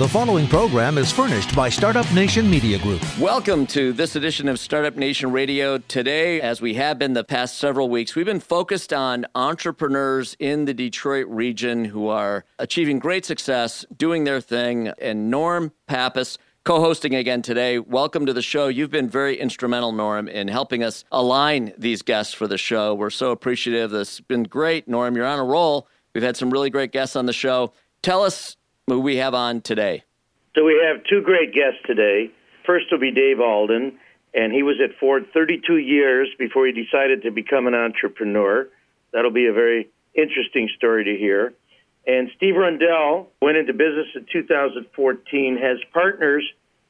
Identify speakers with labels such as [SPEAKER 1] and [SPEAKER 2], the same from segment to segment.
[SPEAKER 1] The following program is furnished by Startup Nation Media Group.
[SPEAKER 2] Welcome to this edition of Startup Nation Radio. Today, as we have been the past several weeks, we've been focused on entrepreneurs in the Detroit region who are achieving great success, doing their thing. And Norm Pappas, co hosting again today. Welcome to the show. You've been very instrumental, Norm, in helping us align these guests for the show. We're so appreciative. This has been great, Norm. You're on a roll. We've had some really great guests on the show. Tell us who we have on today.
[SPEAKER 3] So we have two great guests today. First will be Dave Alden, and he was at Ford 32 years before he decided to become an entrepreneur. That'll be a very interesting story to hear. And Steve Rundell went into business in 2014, has partners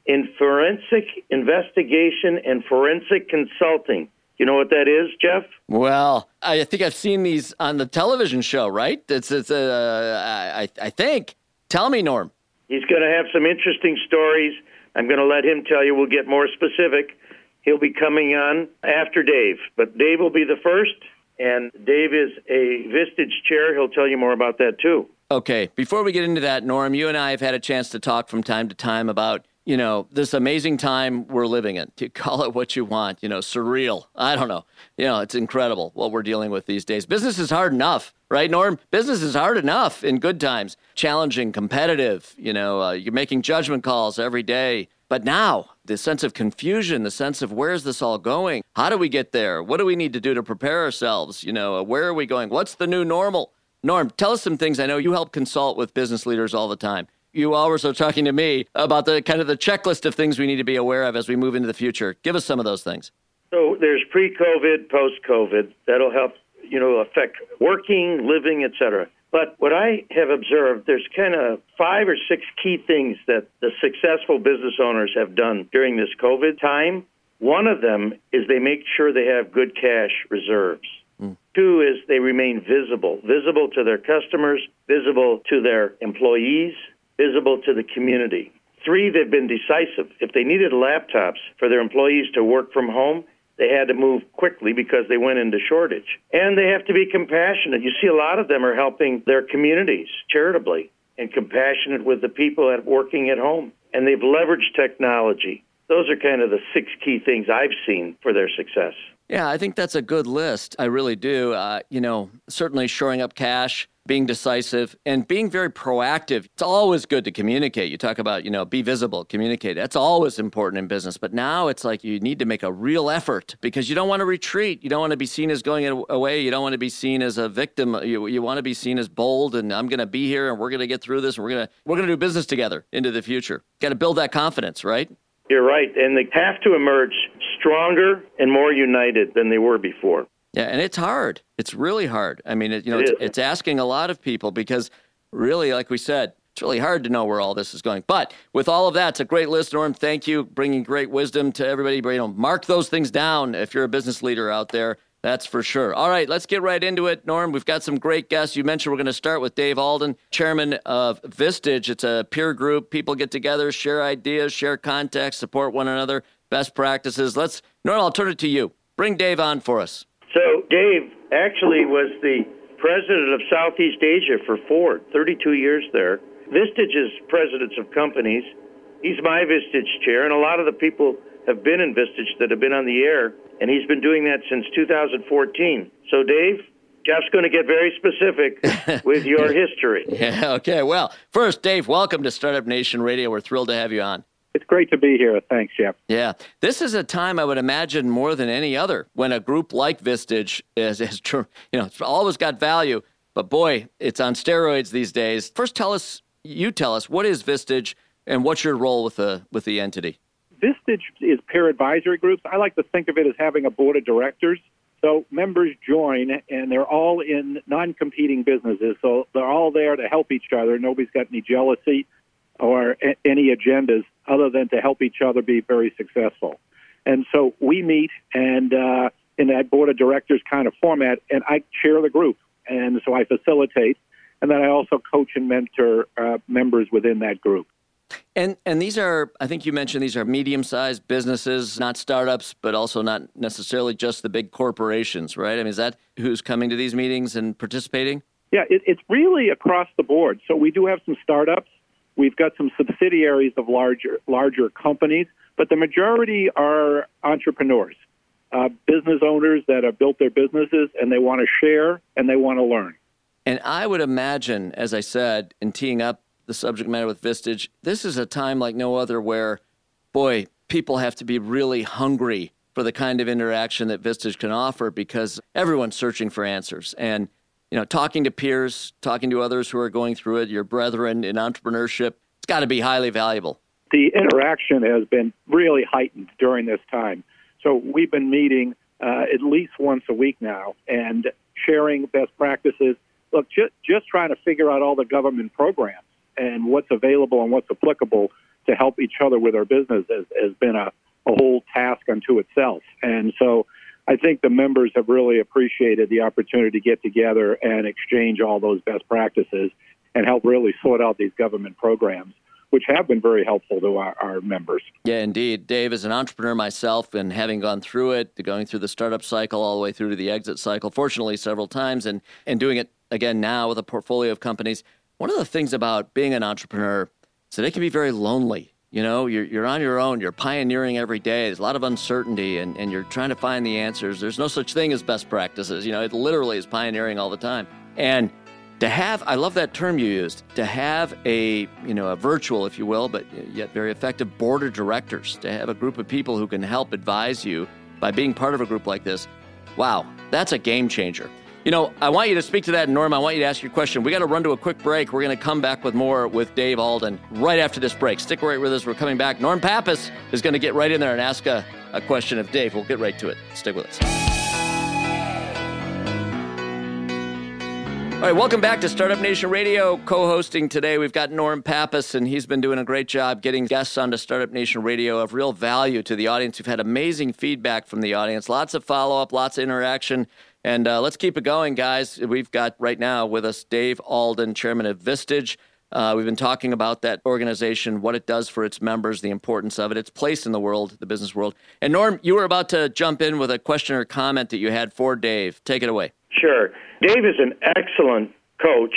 [SPEAKER 3] in forensic investigation and forensic consulting. You know what that is, Jeff?
[SPEAKER 2] Well, I think I've seen these on the television show, right? It's, it's uh, I, I think. Tell me, Norm.
[SPEAKER 3] He's going to have some interesting stories. I'm going to let him tell you. We'll get more specific. He'll be coming on after Dave, but Dave will be the first, and Dave is a Vistage chair. He'll tell you more about that too.
[SPEAKER 2] Okay, before we get into that, Norm, you and I have had a chance to talk from time to time about you know, this amazing time we're living in. To call it what you want, you know, surreal. I don't know. You know, it's incredible what we're dealing with these days. Business is hard enough, right, Norm? Business is hard enough in good times, challenging, competitive. You know, uh, you're making judgment calls every day. But now, the sense of confusion, the sense of where's this all going? How do we get there? What do we need to do to prepare ourselves? You know, uh, where are we going? What's the new normal? Norm, tell us some things. I know you help consult with business leaders all the time you always are talking to me about the kind of the checklist of things we need to be aware of as we move into the future. Give us some of those things.
[SPEAKER 3] So there's pre-COVID, post-COVID. That'll help, you know, affect working, living, etc. But what I have observed, there's kind of five or six key things that the successful business owners have done during this COVID time. One of them is they make sure they have good cash reserves. Mm. Two is they remain visible, visible to their customers, visible to their employees, visible to the community. Three, they've been decisive. If they needed laptops for their employees to work from home, they had to move quickly because they went into shortage. And they have to be compassionate. You see, a lot of them are helping their communities charitably and compassionate with the people at working at home. And they've leveraged technology. Those are kind of the six key things I've seen for their success.
[SPEAKER 2] Yeah, I think that's a good list. I really do. Uh, you know, certainly shoring up cash, being decisive, and being very proactive. It's always good to communicate. You talk about, you know, be visible, communicate. That's always important in business. But now it's like you need to make a real effort because you don't want to retreat. You don't want to be seen as going away. You don't want to be seen as a victim. You, you want to be seen as bold and I'm going to be here and we're going to get through this. And we're going to we're going to do business together into the future. Got to build that confidence, right?
[SPEAKER 3] You're right, and they have to emerge stronger and more united than they were before.
[SPEAKER 2] Yeah, and it's hard. It's really hard. I mean, it, you know, it it's, it's asking a lot of people because really, like we said, it's really hard to know where all this is going. But with all of that, it's a great list, Norm. Thank you, bringing great wisdom to everybody. You know, mark those things down if you're a business leader out there. That's for sure. All right, let's get right into it, Norm. We've got some great guests. You mentioned we're going to start with Dave Alden, chairman of Vistage. It's a peer group. People get together, share ideas, share context, support one another, best practices. Let's, Norm, I'll turn it to you. Bring Dave on for us.
[SPEAKER 3] So Dave actually was the president of Southeast Asia for Ford, 32 years there. Vistage is presidents of companies. He's my Vistage chair, and a lot of the people have been in Vistage that have been on the air, and he's been doing that since 2014. So, Dave, Jeff's going to get very specific with your history.
[SPEAKER 2] Yeah, okay. Well, first, Dave, welcome to Startup Nation Radio. We're thrilled to have you on.
[SPEAKER 4] It's great to be here. Thanks, Jeff.
[SPEAKER 2] Yeah. This is a time I would imagine more than any other when a group like Vistage is, is you know, it's always got value, but boy, it's on steroids these days. First, tell us, you tell us, what is Vistage and what's your role with the, with the entity?
[SPEAKER 4] Vistage is peer advisory groups. I like to think of it as having a board of directors. So members join, and they're all in non-competing businesses. So they're all there to help each other. Nobody's got any jealousy or a- any agendas other than to help each other be very successful. And so we meet, and uh, in that board of directors kind of format, and I chair the group, and so I facilitate, and then I also coach and mentor uh, members within that group.
[SPEAKER 2] And and these are, I think you mentioned these are medium-sized businesses, not startups, but also not necessarily just the big corporations, right? I mean, is that who's coming to these meetings and participating?
[SPEAKER 4] Yeah, it, it's really across the board. So we do have some startups, We've got some subsidiaries of larger larger companies, but the majority are entrepreneurs, uh, business owners that have built their businesses and they want to share and they want to learn.
[SPEAKER 2] And I would imagine, as I said, in teeing up the subject matter with Vistage, this is a time like no other where, boy, people have to be really hungry for the kind of interaction that Vistage can offer because everyone's searching for answers. And you know, talking to peers, talking to others who are going through it, your brethren in entrepreneurship, it's got to be highly valuable.
[SPEAKER 4] The interaction has been really heightened during this time. So we've been meeting uh, at least once a week now and sharing best practices. Look, just, just trying to figure out all the government programs and what's available and what's applicable to help each other with our business has, has been a, a whole task unto itself. And so I think the members have really appreciated the opportunity to get together and exchange all those best practices and help really sort out these government programs, which have been very helpful to our, our members.
[SPEAKER 2] Yeah, indeed. Dave, as an entrepreneur myself and having gone through it, going through the startup cycle all the way through to the exit cycle, fortunately several times, and, and doing it again now with a portfolio of companies, one of the things about being an entrepreneur is that it can be very lonely you know, you're, you're on your own, you're pioneering every day. There's a lot of uncertainty, and, and you're trying to find the answers. There's no such thing as best practices. You know, it literally is pioneering all the time. And to have, I love that term you used, to have a, you know, a virtual, if you will, but yet very effective board of directors, to have a group of people who can help advise you by being part of a group like this. Wow, that's a game changer. You know, I want you to speak to that, Norm. I want you to ask your question. We got to run to a quick break. We're going to come back with more with Dave Alden right after this break. Stick right with us. We're coming back. Norm Pappas is going to get right in there and ask a, a question of Dave. We'll get right to it. Stick with us. All right, welcome back to Startup Nation Radio. Co hosting today, we've got Norm Pappas, and he's been doing a great job getting guests onto Startup Nation Radio of real value to the audience. We've had amazing feedback from the audience, lots of follow up, lots of interaction. And uh, let's keep it going, guys. We've got right now with us Dave Alden, chairman of Vistage. Uh, we've been talking about that organization, what it does for its members, the importance of it, its place in the world, the business world. And Norm, you were about to jump in with a question or comment that you had for Dave. Take it away.
[SPEAKER 3] Sure. Dave is an excellent coach,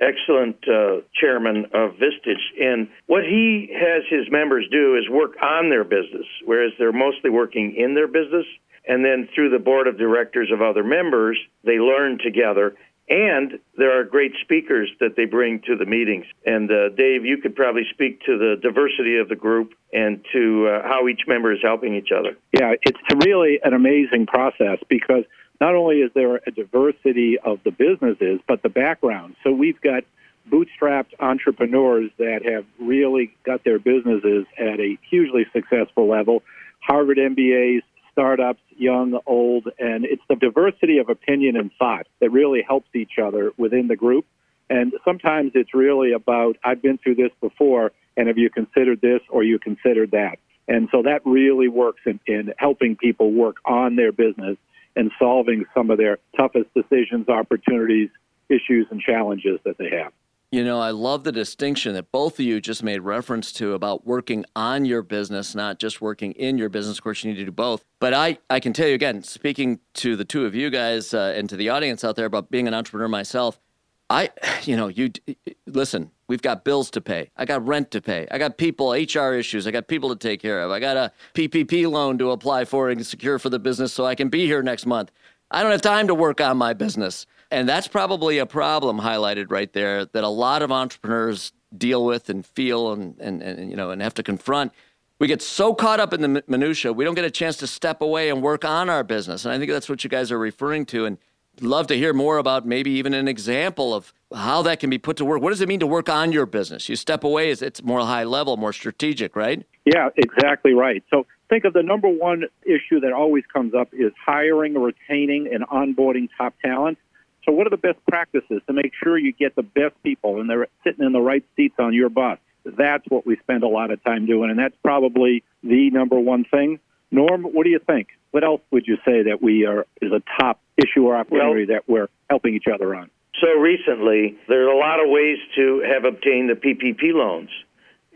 [SPEAKER 3] excellent uh, chairman of Vistage. And what he has his members do is work on their business, whereas they're mostly working in their business. And then through the board of directors of other members, they learn together. And there are great speakers that they bring to the meetings. And uh, Dave, you could probably speak to the diversity of the group and to uh, how each member is helping each other.
[SPEAKER 4] Yeah, it's really an amazing process because not only is there a diversity of the businesses, but the background. So we've got bootstrapped entrepreneurs that have really got their businesses at a hugely successful level. Harvard MBAs, startups, young, old, and it's the diversity of opinion and thought that really helps each other within the group. And sometimes it's really about, I've been through this before, and have you considered this or you considered that? And so that really works in, in helping people work on their business and solving some of their toughest decisions, opportunities, issues, and challenges that they have.
[SPEAKER 2] You know, I love the distinction that both of you just made reference to about working on your business, not just working in your business. Of course, you need to do both. But I, I can tell you again, speaking to the two of you guys uh, and to the audience out there about being an entrepreneur myself, I, you know, you listen, we've got bills to pay. I got rent to pay. I got people, HR issues. I got people to take care of. I got a PPP loan to apply for and secure for the business so I can be here next month. I don't have time to work on my business. And that's probably a problem highlighted right there that a lot of entrepreneurs deal with and feel and, and, and you know and have to confront. We get so caught up in the minutia, we don't get a chance to step away and work on our business. And I think that's what you guys are referring to. And love to hear more about maybe even an example of how that can be put to work. What does it mean to work on your business? You step away, it's more high level, more strategic, right?
[SPEAKER 4] Yeah, exactly right. So think of the number one issue that always comes up is hiring, retaining, and onboarding top talent. So, what are the best practices to make sure you get the best people and they're sitting in the right seats on your bus? That's what we spend a lot of time doing, and that's probably the number one thing. Norm, what do you think? What else would you say that we are is a top issue or opportunity well, that we're helping each other on?
[SPEAKER 3] So recently, there's a lot of ways to have obtained the PPP loans,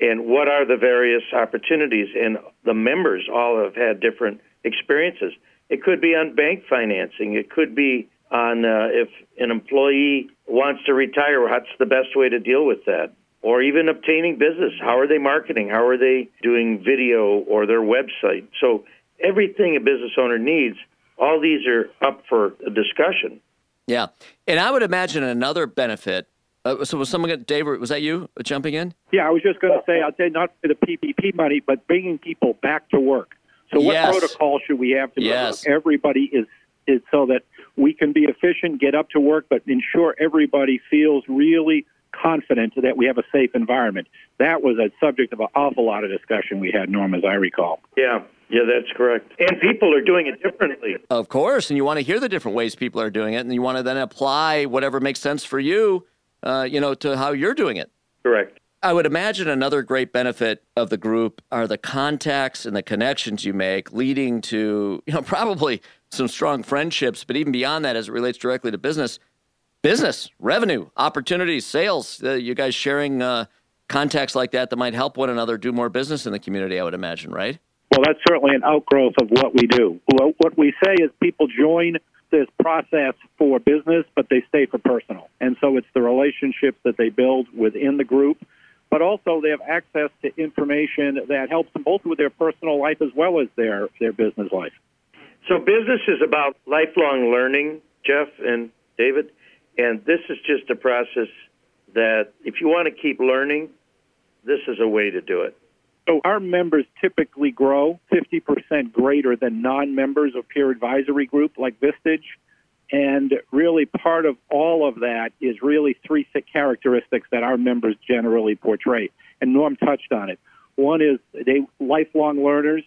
[SPEAKER 3] and what are the various opportunities? And the members all have had different experiences. It could be on bank financing. It could be on uh, if an employee wants to retire, what's the best way to deal with that? or even obtaining business. How are they marketing? How are they doing video or their website? So everything a business owner needs, all these are up for discussion.
[SPEAKER 2] Yeah, and I would imagine another benefit. Uh, so was someone, Dave, was that you jumping in?
[SPEAKER 4] Yeah, I was just going to say, I'd say not for the PPP money, but bringing people back to work. So what
[SPEAKER 2] Yes.
[SPEAKER 4] protocol should we have to make
[SPEAKER 2] Yes.
[SPEAKER 4] sure everybody is is so that we can be efficient, get up to work, but ensure everybody feels really confident that we have a safe environment. That was a subject of an awful lot of discussion we had, Norm, as I recall.
[SPEAKER 3] Yeah, yeah, that's correct. And people are doing it differently.
[SPEAKER 2] Of course, and you want to hear the different ways people are doing it, and you want to then apply whatever makes sense for you, uh, you know, to how you're doing it.
[SPEAKER 3] Correct.
[SPEAKER 2] I would imagine another great benefit of the group are the contacts and the connections you make, leading to you know probably some strong friendships. But even beyond that, as it relates directly to business, business revenue, opportunities, sales. Uh, you guys sharing uh, contacts like that that might help one another do more business in the community. I would imagine, right?
[SPEAKER 4] Well, that's certainly an outgrowth of what we do. What we say is people join this process for business, but they stay for personal. And so it's the relationships that they build within the group, but also they have access to information that helps them both with their personal life as well as their, their business life.
[SPEAKER 3] So business is about lifelong learning, Jeff and David, and this is just a process that if you want to keep learning, this is a way to do it.
[SPEAKER 4] So our members typically grow 50% greater than non-members of peer advisory group like Vistage. And really part of all of that is really three characteristics that our members generally portray. And Norm touched on it. One is they lifelong learners.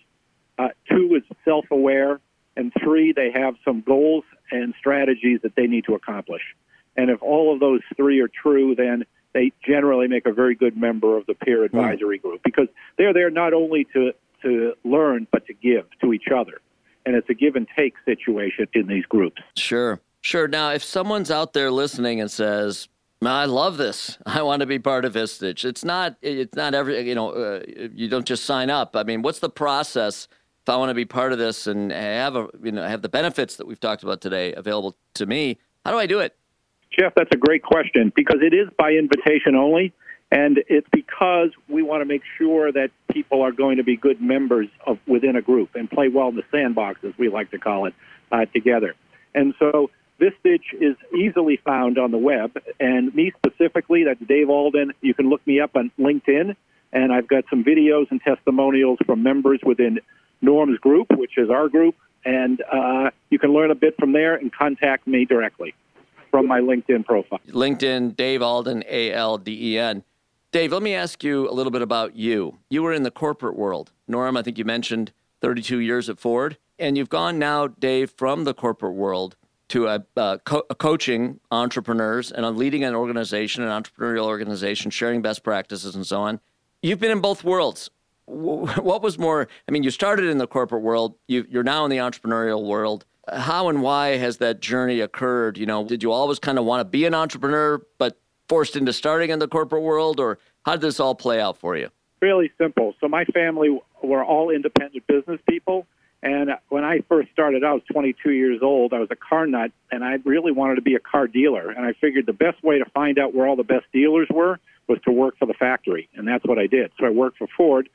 [SPEAKER 4] Uh, two is self-aware. And three, they have some goals and strategies that they need to accomplish. And if all of those three are true, then they generally make a very good member of the peer advisory group because they're there not only to, to learn, but to give to each other. And it's a give and take situation in these groups.
[SPEAKER 2] Sure, sure. Now, if someone's out there listening and says, "Man, "I love this. I want to be part of Vistage," it's not. It's not every. You know, uh, you don't just sign up. I mean, what's the process if I want to be part of this and have a you know have the benefits that we've talked about today available to me? How do I do it?
[SPEAKER 4] Jeff, that's a great question because it is by invitation only. And it's because we want to make sure that people are going to be good members of within a group and play well in the sandbox, as we like to call it, uh, together. And so this Vistage is easily found on the web. And me specifically, that's Dave Alden. You can look me up on LinkedIn. And I've got some videos and testimonials from members within Norm's group, which is our group. And uh, you can learn a bit from there and contact me directly from my LinkedIn profile.
[SPEAKER 2] LinkedIn, Dave Alden, A L D E N. Dave, let me ask you a little bit about you. You were in the corporate world. Norm, I think you mentioned 32 years at Ford. And you've gone now, Dave, from the corporate world to a, uh, co- a coaching entrepreneurs and leading an organization, an entrepreneurial organization, sharing best practices and so on. You've been in both worlds. Wh- What was more? I mean, you started in the corporate world. You, you're now in the entrepreneurial world. How and why has that journey occurred? You know, did you always kind of want to be an entrepreneur, but forced into starting in the corporate world, or how did this all play out for you?
[SPEAKER 4] Really simple. So my family were all independent business people. And when I first started I was 22 years old. I was a car nut, and I really wanted to be a car dealer. And I figured the best way to find out where all the best dealers were was to work for the factory, and that's what I did. So I worked for Ford.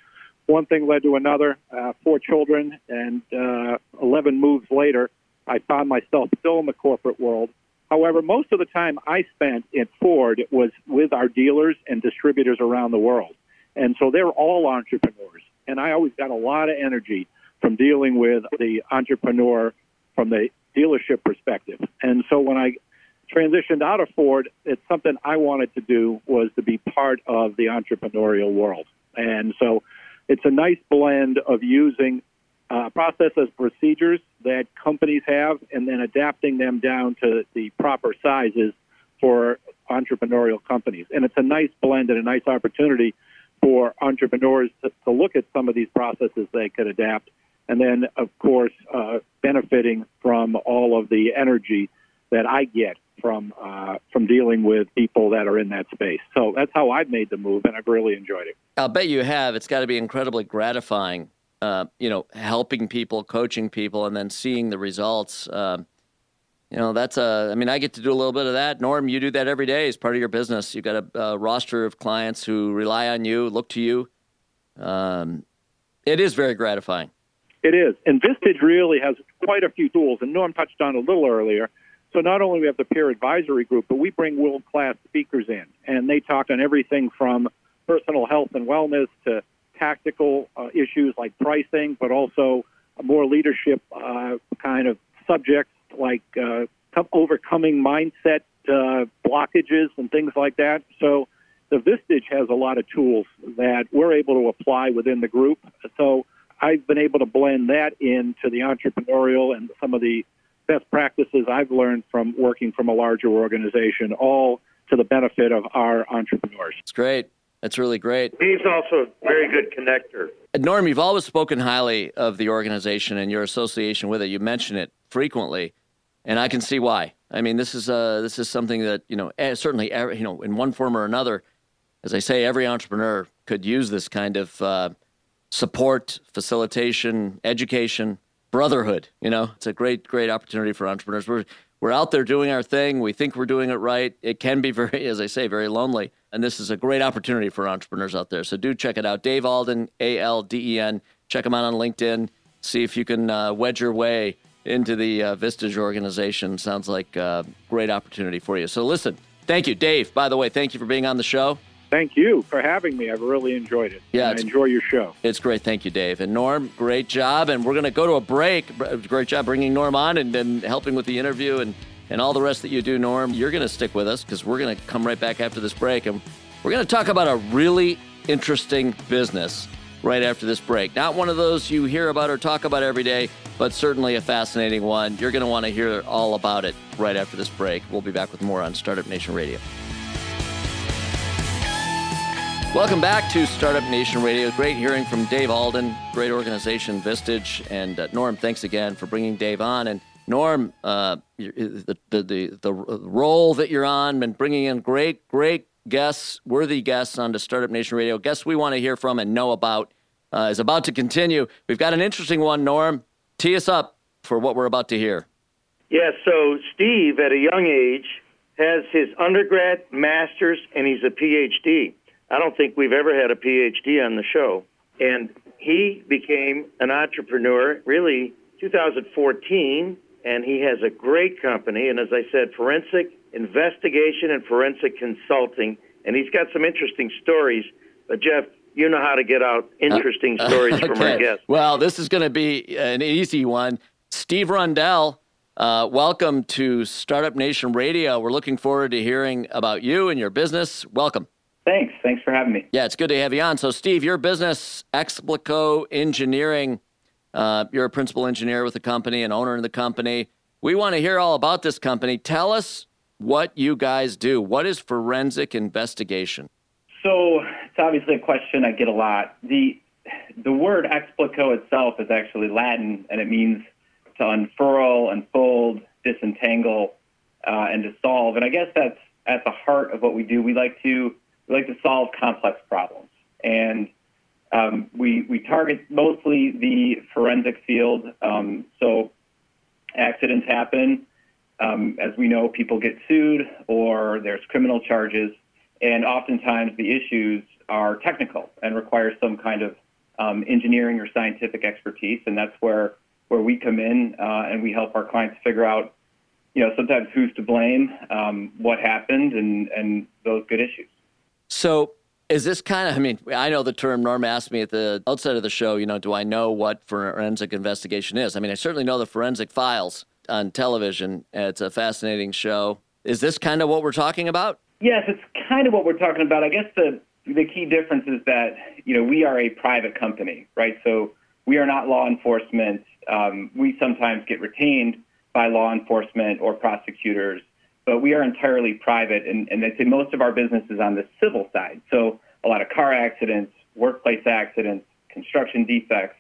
[SPEAKER 4] One thing led to another. Uh, four children, and uh, 11 moves later, I found myself still in the corporate world. However, most of the time I spent at Ford was with our dealers and distributors around the world. And so they're all entrepreneurs. And I always got a lot of energy from dealing with the entrepreneur from the dealership perspective. And so when I transitioned out of Ford, it's something I wanted to do was to be part of the entrepreneurial world. And so it's a nice blend of using uh, processes, procedures that companies have, and then adapting them down to the proper sizes for entrepreneurial companies. And it's a nice blend and a nice opportunity for entrepreneurs to, to look at some of these processes they could adapt. And then, of course, uh, benefiting from all of the energy that I get from uh, from dealing with people that are in that space. So that's how I've made the move, and I've really enjoyed it.
[SPEAKER 2] I'll bet you have. It's got to be incredibly gratifying, uh, you know, helping people, coaching people, and then seeing the results. Um, you know, that's a, I mean, I get to do a little bit of that. Norm, you do that every day as part of your business. You've got a, a roster of clients who rely on you, look to you. Um, it is very gratifying.
[SPEAKER 4] It is. And Vistage really has quite a few tools, and Norm touched on a little earlier. So not only we have the peer advisory group, but we bring world-class speakers in, and they talk on everything from personal health and wellness to tactical uh, issues like pricing, but also more leadership uh, kind of subjects like uh, overcoming mindset uh, blockages and things like that. So the Vistage has a lot of tools that we're able to apply within the group. So I've been able to blend that into the entrepreneurial and some of the best practices I've learned from working from a larger organization, all to the benefit of our entrepreneurs.
[SPEAKER 2] It's great. That's really great.
[SPEAKER 3] He's also a very good connector.
[SPEAKER 2] Norm, you've always spoken highly of the organization and your association with it. You mention it frequently, and I can see why. I mean, this is uh, this is something that you know eh, certainly you know in one form or another, as I say, every entrepreneur could use this kind of uh, support, facilitation, education, brotherhood. You know, it's a great great opportunity for entrepreneurs. We're we're out there doing our thing. We think we're doing it right. It can be very, as I say, very lonely. And this is a great opportunity for entrepreneurs out there. So do check it out. Dave Alden, A L D E N. Check him out on LinkedIn. See if you can uh, wedge your way into the uh, Vistage organization. Sounds like a great opportunity for you. So listen, thank you, Dave. By the way, thank you for being on the show.
[SPEAKER 4] Thank you for having me. I've really enjoyed it.
[SPEAKER 2] Yeah,
[SPEAKER 4] I enjoy your show.
[SPEAKER 2] It's great. Thank you, Dave. And Norm, great job. And we're going to go to a break. Great job bringing Norm on and, and helping with the interview and, and all the rest that you do, Norm. You're going to stick with us because we're going to come right back after this break. And we're going to talk about a really interesting business right after this break. Not one of those you hear about or talk about every day, but certainly a fascinating one. You're going to want to hear all about it right after this break. We'll be back with more on Startup Nation Radio. Welcome back to Startup Nation Radio. Great hearing from Dave Alden, great organization, Vistage. And uh, Norm, thanks again for bringing Dave on. And Norm, uh, the, the, the, the role that you're on and bringing in great, great guests, worthy guests onto Startup Nation Radio, guests we want to hear from and know about, uh, is about to continue. We've got an interesting one, Norm. Tee us up for what we're about to hear.
[SPEAKER 3] Yeah, so Steve, at a young age, has his undergrad, master's, and he's a PhD. I don't think we've ever had a PhD on the show. And he became an entrepreneur really 2014, and he has a great company. And as I said, forensic investigation and forensic consulting. And he's got some interesting stories. But Jeff, you know how to get out interesting uh, stories okay. from our guests.
[SPEAKER 2] Well, this is going to be an easy one. Steve Rundell, uh, welcome to Startup Nation Radio. We're looking forward to hearing about you and your business. Welcome.
[SPEAKER 5] Thanks. Thanks for having me.
[SPEAKER 2] Yeah, it's good to have you on. So, Steve, your business, Explico Engineering, uh, you're a principal engineer with the company and owner of the company. We want to hear all about this company. Tell us what you guys do. What is forensic investigation?
[SPEAKER 5] So, it's obviously a question I get a lot. The the word explico itself is actually Latin, and it means to unfurl, unfold, disentangle, uh, and to solve. And I guess that's at the heart of what we do. We like to we like to solve complex problems, and um, we we target mostly the forensic field. Um, so accidents happen. Um, as we know, people get sued or there's criminal charges, and oftentimes the issues are technical and require some kind of um, engineering or scientific expertise, and that's where where we come in uh, and we help our clients figure out, you know, sometimes who's to blame, um, what happened, and and those good issues.
[SPEAKER 2] So is this kind of, I mean, I know the term Norm asked me at the outset of the show, you know, do I know what forensic investigation is? I mean, I certainly know the forensic files on television. It's a fascinating show. Is this kind of what we're talking about?
[SPEAKER 5] Yes, it's kind of what we're talking about. I guess the the key difference is that you know we are a private company, right? So we are not law enforcement. Um, we sometimes get retained by law enforcement or prosecutors but we are entirely private, and, and I'd say most of our business is on the civil side. So a lot of car accidents, workplace accidents, construction defects,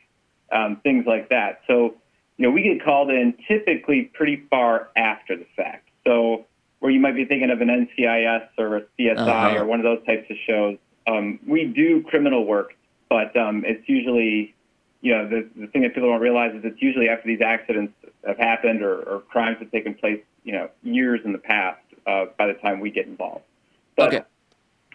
[SPEAKER 5] um, things like that. So, you know, we get called in typically pretty far after the fact. So where you might be thinking of an NCIS or a CSI uh-huh. or one of those types of shows, um, we do criminal work, but um, it's usually, you know, the, the thing that people don't realize is it's usually after these accidents have happened or, or crimes have taken place you know years in the past uh, by the time we get involved. But,
[SPEAKER 2] okay.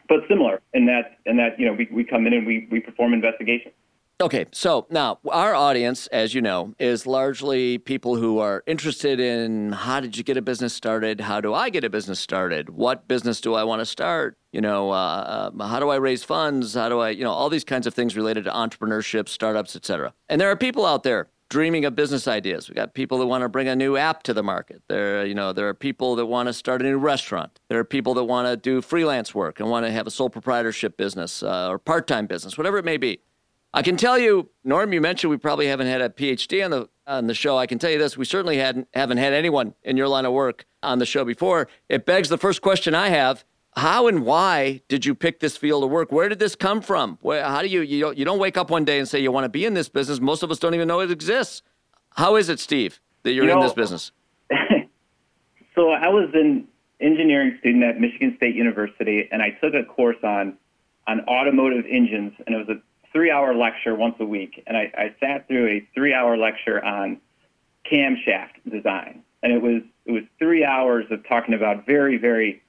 [SPEAKER 5] But similar in that in that you know we, we come in and we, we perform investigations.
[SPEAKER 2] Okay, so now our audience, as you know, is largely people who are interested in how did you get a business started? How do I get a business started? What business do I want to start? You know, uh, uh, how do I raise funds? How do I, you know, all these kinds of things related to entrepreneurship, startups, etc. And there are people out there dreaming of business ideas. We got people that want to bring a new app to the market. There, you know, there are people that want to start a new restaurant. There are people that want to do freelance work and want to have a sole proprietorship business uh, or part-time business, whatever it may be. I can tell you, Norm, you mentioned we probably haven't had a PhD on the on the show. I can tell you this: we certainly hadn't haven't had anyone in your line of work on the show before. It begs the first question I have: How and why did you pick this field of work? Where did this come from? Where, how do you you don't you don't wake up one day and say you want to be in this business? Most of us don't even know it exists. How is it, Steve, that you're you know, in this business?
[SPEAKER 5] so I was an engineering student at Michigan State University, and I took a course on on automotive engines, and it was a three hour lecture once a week, and I, I sat through a three hour lecture on camshaft design. And it was it was three hours of talking about very, very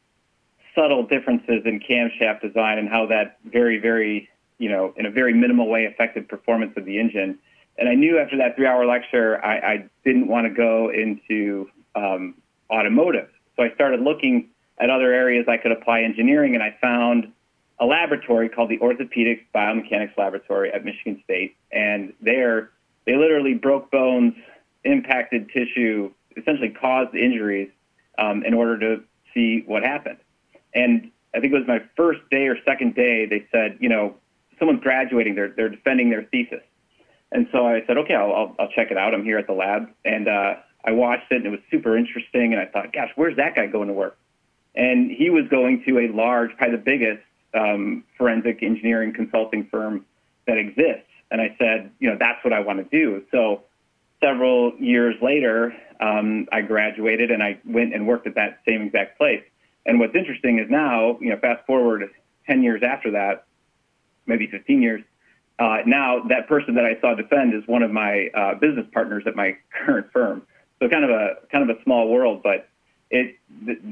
[SPEAKER 5] subtle differences in camshaft design and how that very, very, you know, in a very minimal way affected performance of the engine. And I knew after that three hour lecture, I, I didn't want to go into um, automotive. So I started looking at other areas I could apply engineering, and I found a laboratory called the Orthopedics Biomechanics Laboratory at Michigan State, and there they literally broke bones, impacted tissue, essentially caused injuries um, in order to see what happened. And I think it was my first day or second day. They said, you know, someone's graduating, they're they're defending their thesis, and so I said, okay, I'll I'll, I'll check it out. I'm here at the lab, and uh, I watched it, and it was super interesting. And I thought, gosh, where's that guy going to work? And he was going to a large, probably the biggest um, forensic engineering consulting firm that exists. And I said, you know, that's what I want to do. So several years later, um, I graduated and I went and worked at that same exact place. And what's interesting is now, you know, fast forward 10 years after that, maybe 15 years, uh, now that person that I saw defend is one of my uh, business partners at my current firm. So kind of a kind of a small world, but it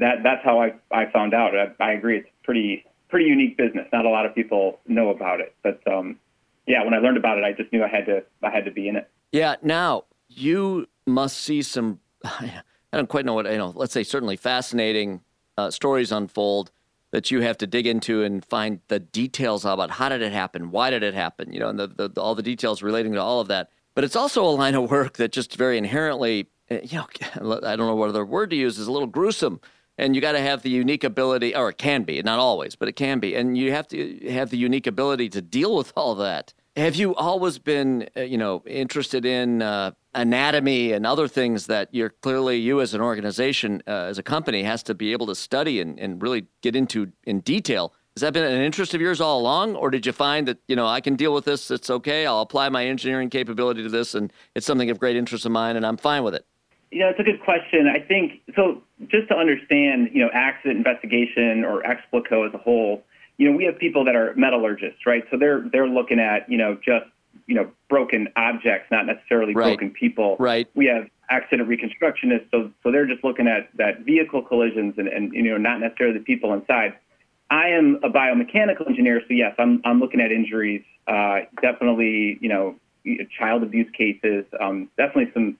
[SPEAKER 5] that that's how I I found out. I, I agree, it's pretty pretty unique business. Not a lot of people know about it, but um, yeah, when I learned about it, I just knew I had to I had to be in it.
[SPEAKER 2] Yeah. Now you must see some. I don't quite know what you know. Let's say certainly fascinating uh, stories unfold that you have to dig into and find the details about how did it happen, why did it happen, you know, and the, the, all the details relating to all of that. But it's also a line of work that just very inherently, eh, you know, I don't know what other word to use is a little gruesome and you got to have the unique ability, or it can be, not always, but it can be, and you have to have the unique ability to deal with all that. Have you always been, uh, you know, interested in uh, anatomy and other things that you're clearly you as an organization, uh, as a company, has to be able to study and, and really get into in detail? Has that been an interest of yours all along, or did you find that you know I can deal with this? It's okay. I'll apply my engineering capability to this, and it's something of great interest of mine, and I'm fine with it.
[SPEAKER 5] Yeah, it's a good question. I think so. Just to understand, you know, accident investigation or Explico as a whole, you know, we have people that are metallurgists, right? So they're they're looking at, you know, just you know, broken objects, not necessarily right. broken people.
[SPEAKER 2] Right.
[SPEAKER 5] We have accident reconstructionists, so so they're just looking at that vehicle collisions and and you know, not necessarily the people inside. I am a biomechanical engineer, so yes, I'm I'm looking at injuries. Uh, definitely, you know, child abuse cases. Um, definitely some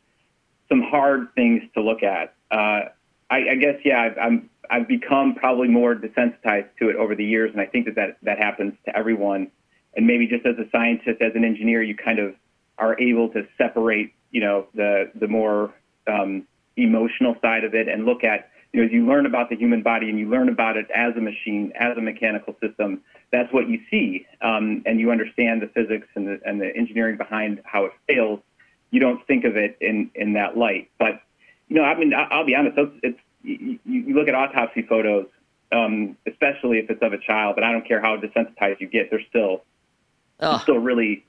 [SPEAKER 5] some hard things to look at. Uh, I, I, guess, yeah, I've, I'm, I've become probably more desensitized to it over the years, and I think that, that that happens to everyone. And maybe just as a scientist, as an engineer, you kind of are able to separate, you know, the the more um, emotional side of it and look at, you know, as you learn about the human body and you learn about it as a machine, as a mechanical system, that's what you see, um, and you understand the physics and the and the engineering behind how it fails you don't think of it in in that light. But you know, I mean, I'll be honest. It's, you, you look at autopsy photos, um, especially if it's of a child, but I don't care how desensitized you get. They're still oh. it's still really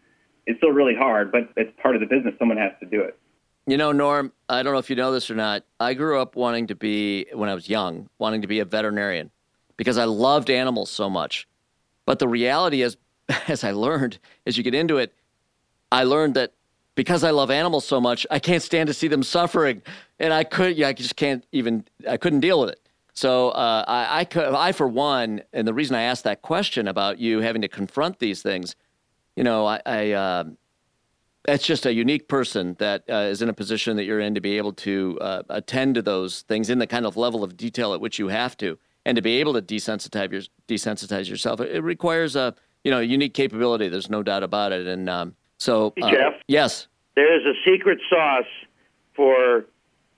[SPEAKER 5] it's still really hard, but it's part of the business. Someone has to do it.
[SPEAKER 2] You know, Norm, I don't know if you know this or not. I grew up wanting to be, when I was young, wanting to be a veterinarian because I loved animals so much. But the reality is, as I learned, as you get into it, I learned that because I love animals so much, I can't stand to see them suffering, and I could, yeah, I just can't even, I couldn't deal with it. So uh, I, I, could, I, for one, and the reason I asked that question about you having to confront these things, you know, I, I uh, that's just a unique person that uh, is in a position that you're in to be able to uh, attend to those things in the kind of level of detail at which you have to, and to be able to desensitize, your, desensitize yourself. It, it requires a you know unique capability. There's no doubt about it. And um, so,
[SPEAKER 3] uh, Jeff,
[SPEAKER 2] yes,
[SPEAKER 3] there is a secret sauce for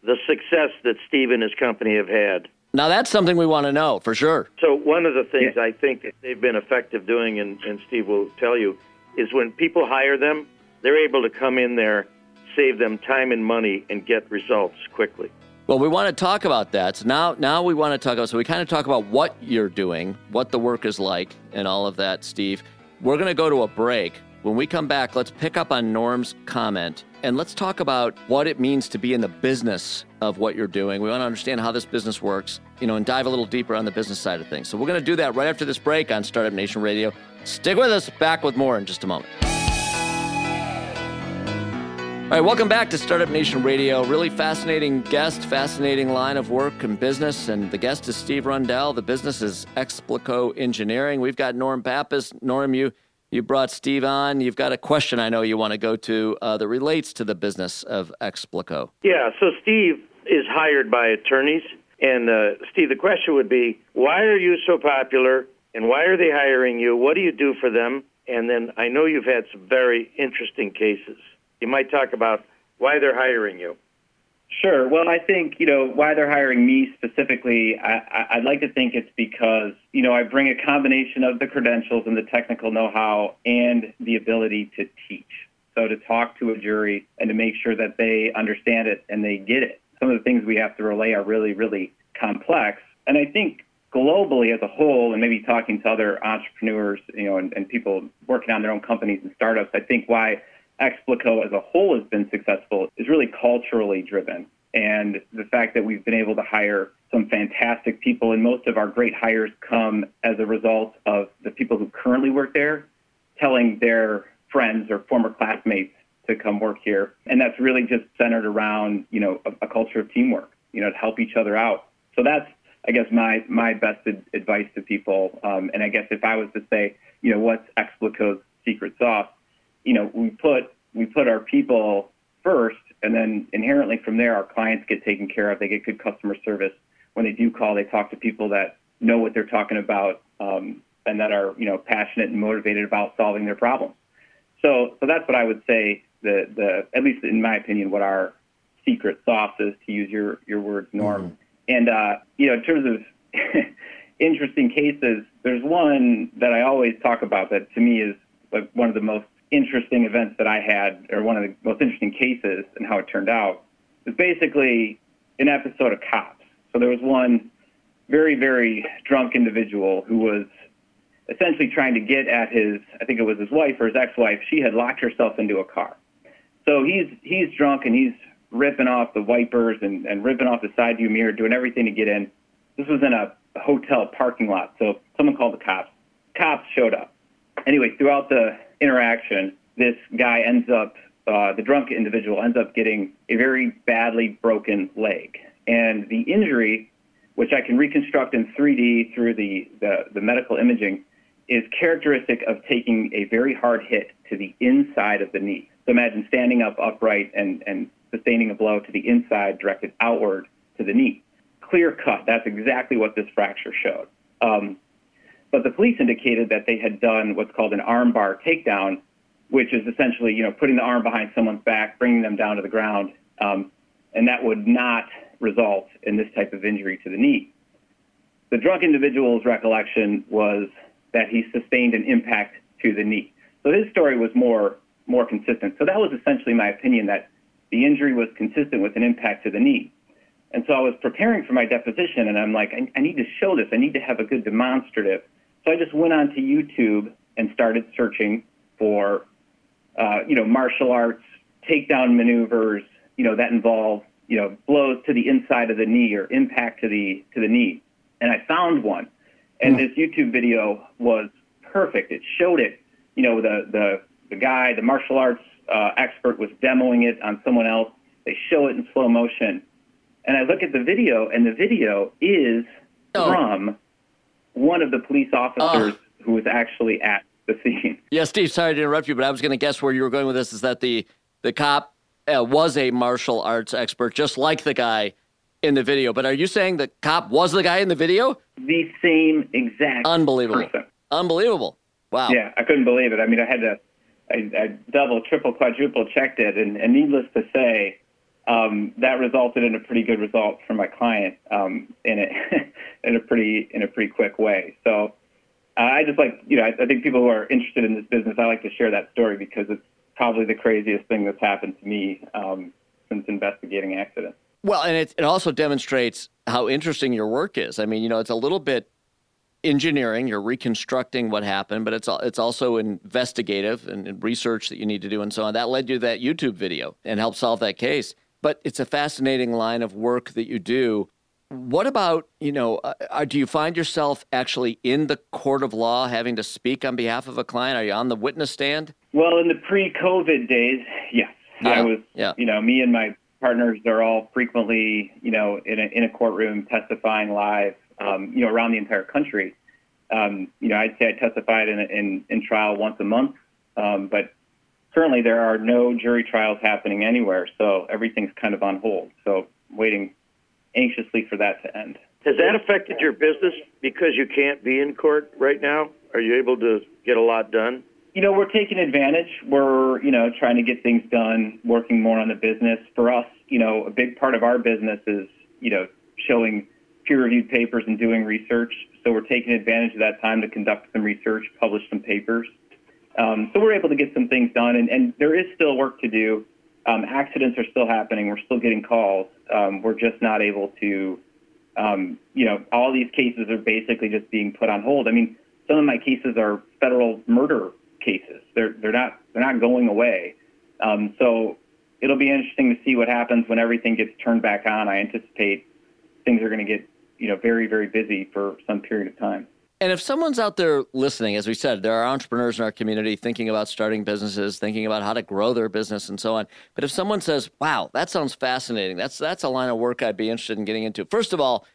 [SPEAKER 3] the success that Steve and his company have had.
[SPEAKER 2] Now that's something we want to know for sure.
[SPEAKER 3] So one of the things yeah. I think that they've been effective doing, and, and Steve will tell you, is when people hire them, they're able to come in there, save them time and money, and get results quickly.
[SPEAKER 2] Well, we want to talk about that. So now, now we want to talk about. So we kind of talk about what you're doing, what the work is like, and all of that, Steve. We're going to go to a break. When we come back, let's pick up on Norm's comment and let's talk about what it means to be in the business of what you're doing. We want to understand how this business works, you know, and dive a little deeper on the business side of things. So we're going to do that right after this break on Startup Nation Radio. Stick with us. Back with more in just a moment. All right, welcome back to Startup Nation Radio. Really fascinating guest, fascinating line of work and business. And the guest is Steve Rundell. The business is Explico Engineering. We've got Norm Pappas. Norm, you you brought Steve on. You've got a question I know you want to go to uh, that relates to the business of Explico.
[SPEAKER 3] Yeah, so Steve is hired by attorneys. And uh, Steve, the question would be why are you so popular and why are they hiring you? What do you do for them? And then I know you've had some very interesting cases. You might talk about why they're hiring you.
[SPEAKER 5] Sure. Well, I think, you know, why they're hiring me specifically, I, would like to think it's because, you know, I bring a combination of the credentials and the technical know how and the ability to teach. So to talk to a jury and to make sure that they understand it and they get it. Some of the things we have to relay are really, really complex. And I think globally as a whole, and maybe talking to other entrepreneurs, you know, and, and people working on their own companies and startups, I think why Explico as a whole has been successful is really culturally driven. And the fact that we've been able to hire some fantastic people, and most of our great hires come as a result of the people who currently work there telling their friends or former classmates to come work here. And that's really just centered around, you know, a, a culture of teamwork, you know, to help each other out. So that's, I guess, my, my best ad- advice to people. Um, and I guess if I was to say, you know, what's Explico's secret sauce, you know, we put we put our people first, and then inherently from there, our clients get taken care of. They get good customer service. When they do call, they talk to people that know what they're talking about um, and that are you know passionate and motivated about solving their problems. So, so that's what I would say. The the at least in my opinion, what our secret sauce is, to use your your words, Norm. Mm-hmm. And uh, you know, in terms of interesting cases, there's one that I always talk about that to me is like one of the most interesting events that I had, or one of the most interesting cases and how it turned out, was basically an episode of Cops. So there was one very, very drunk individual who was essentially trying to get at his, I think it was his wife or his ex-wife. She had locked herself into a car. So he's he's drunk and he's ripping off the wipers and, and ripping off the side view mirror, doing everything to get in. This was in a hotel parking lot. So someone called the cops. Cops showed up. Anyway, throughout the interaction, this guy ends up, uh, the drunk individual ends up getting a very badly broken leg. And the injury, which I can reconstruct in 3D through the, the, the medical imaging, is characteristic of taking a very hard hit to the inside of the knee. So imagine standing up upright and, and sustaining a blow to the inside directed outward to the knee. Clear cut. That's exactly what this fracture showed. Um, but the police indicated that they had done what's called an armbar takedown, which is essentially, you know, putting the arm behind someone's back, bringing them down to the ground, um, and that would not result in this type of injury to the knee. The drunk individual's recollection was that he sustained an impact to the knee. So his story was more more consistent. So that was essentially my opinion that the injury was consistent with an impact to the knee. And so I was preparing for my deposition, and I'm like, I, I need to show this. I need to have a good demonstrative. So I just went onto YouTube and started searching for, uh, you know, martial arts takedown maneuvers, you know, that involve, you know, blows to the inside of the knee or impact to the to the knee. And I found one, and mm. this YouTube video was perfect. It showed it, you know, the the the guy, the martial arts uh, expert was demoing it on someone else. They show it in slow motion, and I look at the video, and the video is
[SPEAKER 2] Oh.
[SPEAKER 5] from one of the police officers
[SPEAKER 2] Oh.
[SPEAKER 5] who was actually at the scene.
[SPEAKER 2] Yeah, Steve, sorry to interrupt you, but I was going to guess where you were going with this is that the the cop uh, was a martial arts expert, just like the guy in the video. But are you saying the cop was the guy in the video?
[SPEAKER 5] The same exact
[SPEAKER 2] Unbelievable.
[SPEAKER 5] person.
[SPEAKER 2] Unbelievable. Wow.
[SPEAKER 5] Yeah, I couldn't believe it. I mean, I had to, I, I double, triple, quadruple checked it, and, and needless to say, um, that resulted in a pretty good result for my client um, in it in a pretty in a pretty quick way. So uh, I just like you know I, I think people who are interested in this business, I like to share that story because it's probably the craziest thing that's happened to me um, since investigating accidents.
[SPEAKER 2] Well, and it, it also demonstrates how interesting your work is. I mean, you know, it's a little bit engineering. You're reconstructing what happened, but it's it's also investigative and, and research that you need to do and so on. That led you to that YouTube video and helped solve that case. But it's a fascinating line of work that you do. What about you know? Uh, uh, do you find yourself actually in the court of law, having to speak on behalf of a client? Are you on the witness stand?
[SPEAKER 5] Well, in the pre-COVID days, yes,
[SPEAKER 2] Yeah,
[SPEAKER 5] I was.
[SPEAKER 2] yeah.
[SPEAKER 5] You know, me and my partners are all frequently, you know, in a in a courtroom testifying live, um, you know, around the entire country. Um, you know, I'd say I testified in in, in trial once a month, um, but currently there are no jury trials happening anywhere, so everything's kind of on hold. So waiting anxiously for that to end.
[SPEAKER 3] Has that affected your business because you can't be in court right now? Are you able to get a lot done?
[SPEAKER 5] you know, we're taking advantage. We're, you know, trying to get things done, working more on the business. For us, you know, a big part of our business is, you know, showing peer-reviewed papers and doing research. So we're taking advantage of that time to conduct some research, publish some papers. Um, so we're able to get some things done, and, and there is still work to do. Um, accidents are still happening. We're still getting calls. Um, we're just not able to, um, you know, all these cases are basically just being put on hold. I mean, some of my cases are federal murder cases. They're they're not they're not going away. Um, so it'll be interesting to see what happens when everything gets turned back on. I anticipate things are going to get you know very very busy for some period of time.
[SPEAKER 2] And if someone's out there listening, as we said, there are entrepreneurs in our community thinking about starting businesses, thinking about how to grow their business and so on. But if someone says, "Wow, that sounds fascinating. That's that's a line of work I'd be interested in getting into." First of all,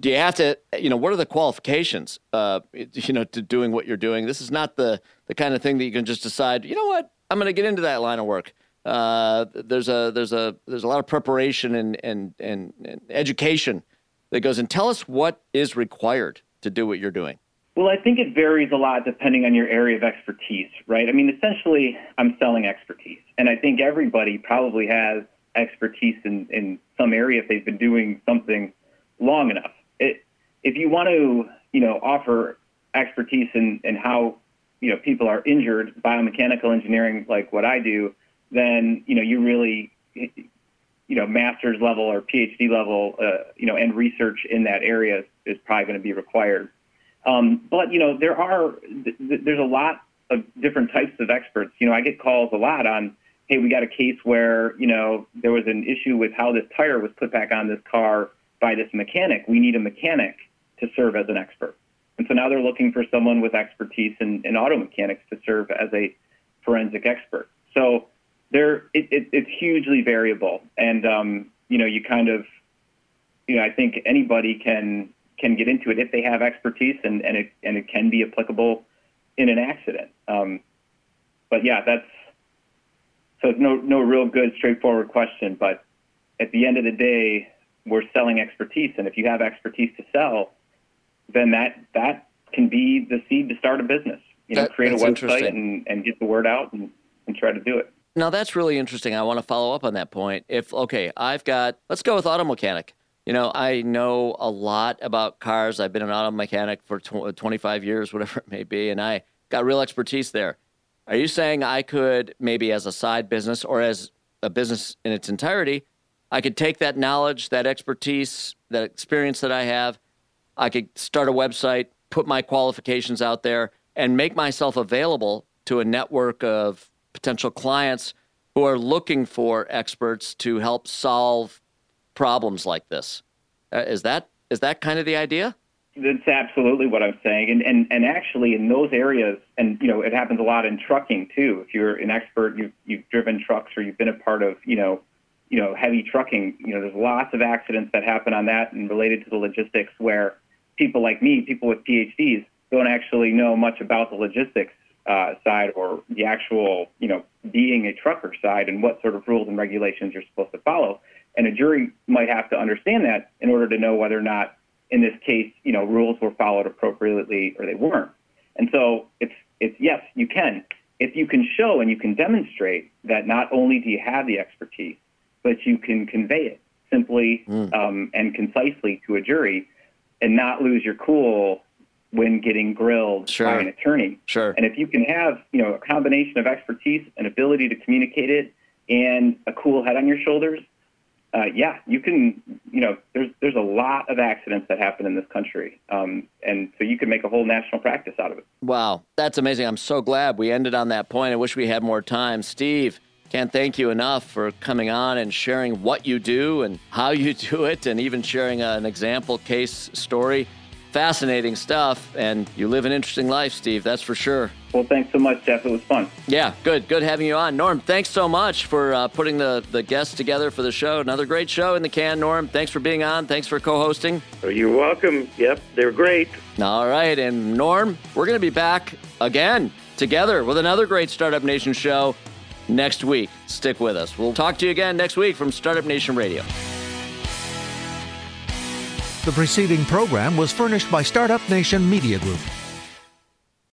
[SPEAKER 2] do you have to, you know, what are the qualifications, uh, you know, to doing what you're doing? This is not the the kind of thing that you can just decide, you know what, I'm going to get into that line of work. Uh, there's a there's a there's a lot of preparation and and and, and education that goes and Tell us what is required to do what you're doing.
[SPEAKER 5] Well, I think it varies a lot depending on your area of expertise, right? I mean, essentially, I'm selling expertise, and I think everybody probably has expertise in in some area if they've been doing something long enough. It, if you want to, you know, offer expertise in, in how, you know, people are injured, biomechanical engineering, like what I do, then, you know, you really, you know, master's level or PhD level, uh, you know, and research in that area is, probably going to be required. Um, but, you know, there are, th- there's a lot of different types of experts. You know, I get calls a lot on, hey, we got a case where, you know, there was an issue with how this tire was put back on this car by this mechanic. We need a mechanic to serve as an expert. And so now they're looking for someone with expertise in, in auto mechanics to serve as a forensic expert. So there, it, it, it's hugely variable. And, um, you know, you kind of, you know, I think anybody can can get into it if they have expertise and, and it and it can be applicable in an accident. Um, but yeah, that's so it's no no real good straightforward question. But at the end of the day, we're selling expertise, and if you have expertise to sell, then that that can be the seed to start a business. You know,
[SPEAKER 2] That-
[SPEAKER 5] create a website and, and get the word out and, and try to do it.
[SPEAKER 2] Now that's really interesting. I want to follow up on that point. If okay, I've got let's go with auto mechanic. You know, I know a lot about cars. I've been an auto mechanic for tw- uh, 25 years, whatever it may be, and I got real expertise there. Are you saying I could maybe as a side business or as a business in its entirety, I could take that knowledge, that expertise, that experience that I have, I could start a website, put my qualifications out there, and make myself available to a network of potential clients who are looking for experts to help solve problems like this. Uh, is that is that kind of the idea?
[SPEAKER 5] That's absolutely what I'm saying, and and and actually in those areas, and you know, it happens a lot in trucking too. If you're an expert, you've you've driven trucks or you've been a part of, you know, you know, heavy trucking. You know, there's lots of accidents that happen on that and related to the logistics where people like me, people with PhDs, don't actually know much about the logistics uh, side or the actual, you know, being a trucker side and what sort of rules and regulations you're supposed to follow. And a jury might have to understand that in order to know whether or not, in this case, you know, rules were followed appropriately or they weren't. And so it's it's yes, you can if you can show and you can demonstrate that not only do you have the expertise, but you can convey it simply mm. um, and concisely to a jury and not lose your cool when getting grilled
[SPEAKER 2] sure.
[SPEAKER 5] by an attorney.
[SPEAKER 2] Sure.
[SPEAKER 5] And if you can have, you know, a combination of expertise and ability to communicate it and a cool head on your shoulders, uh, yeah, you can. You know, there's there's a lot of accidents that happen in this country, um, and so you can make a whole national practice out of it.
[SPEAKER 2] Wow, that's amazing! I'm so glad we ended on that point. I wish we had more time, Steve. Can't thank you enough for coming on and sharing what you do and how you do it, and even sharing an example case story fascinating stuff, and you live an interesting life, Steve. That's for sure.
[SPEAKER 5] Well, thanks so much, Jeff. It was fun.
[SPEAKER 2] Yeah, good. Good having you on. Norm, thanks so much for uh, putting the, the guests together for the show. Another great show in the can, Norm. Thanks for being on. Thanks for co hosting.
[SPEAKER 3] Oh, you're welcome. Yep, they're great.
[SPEAKER 2] All right. And Norm, we're going to be back again together with another great Startup Nation show next week. Stick with us. We'll talk to you again next week from Startup Nation Radio.
[SPEAKER 1] The preceding program was furnished by Startup Nation Media Group.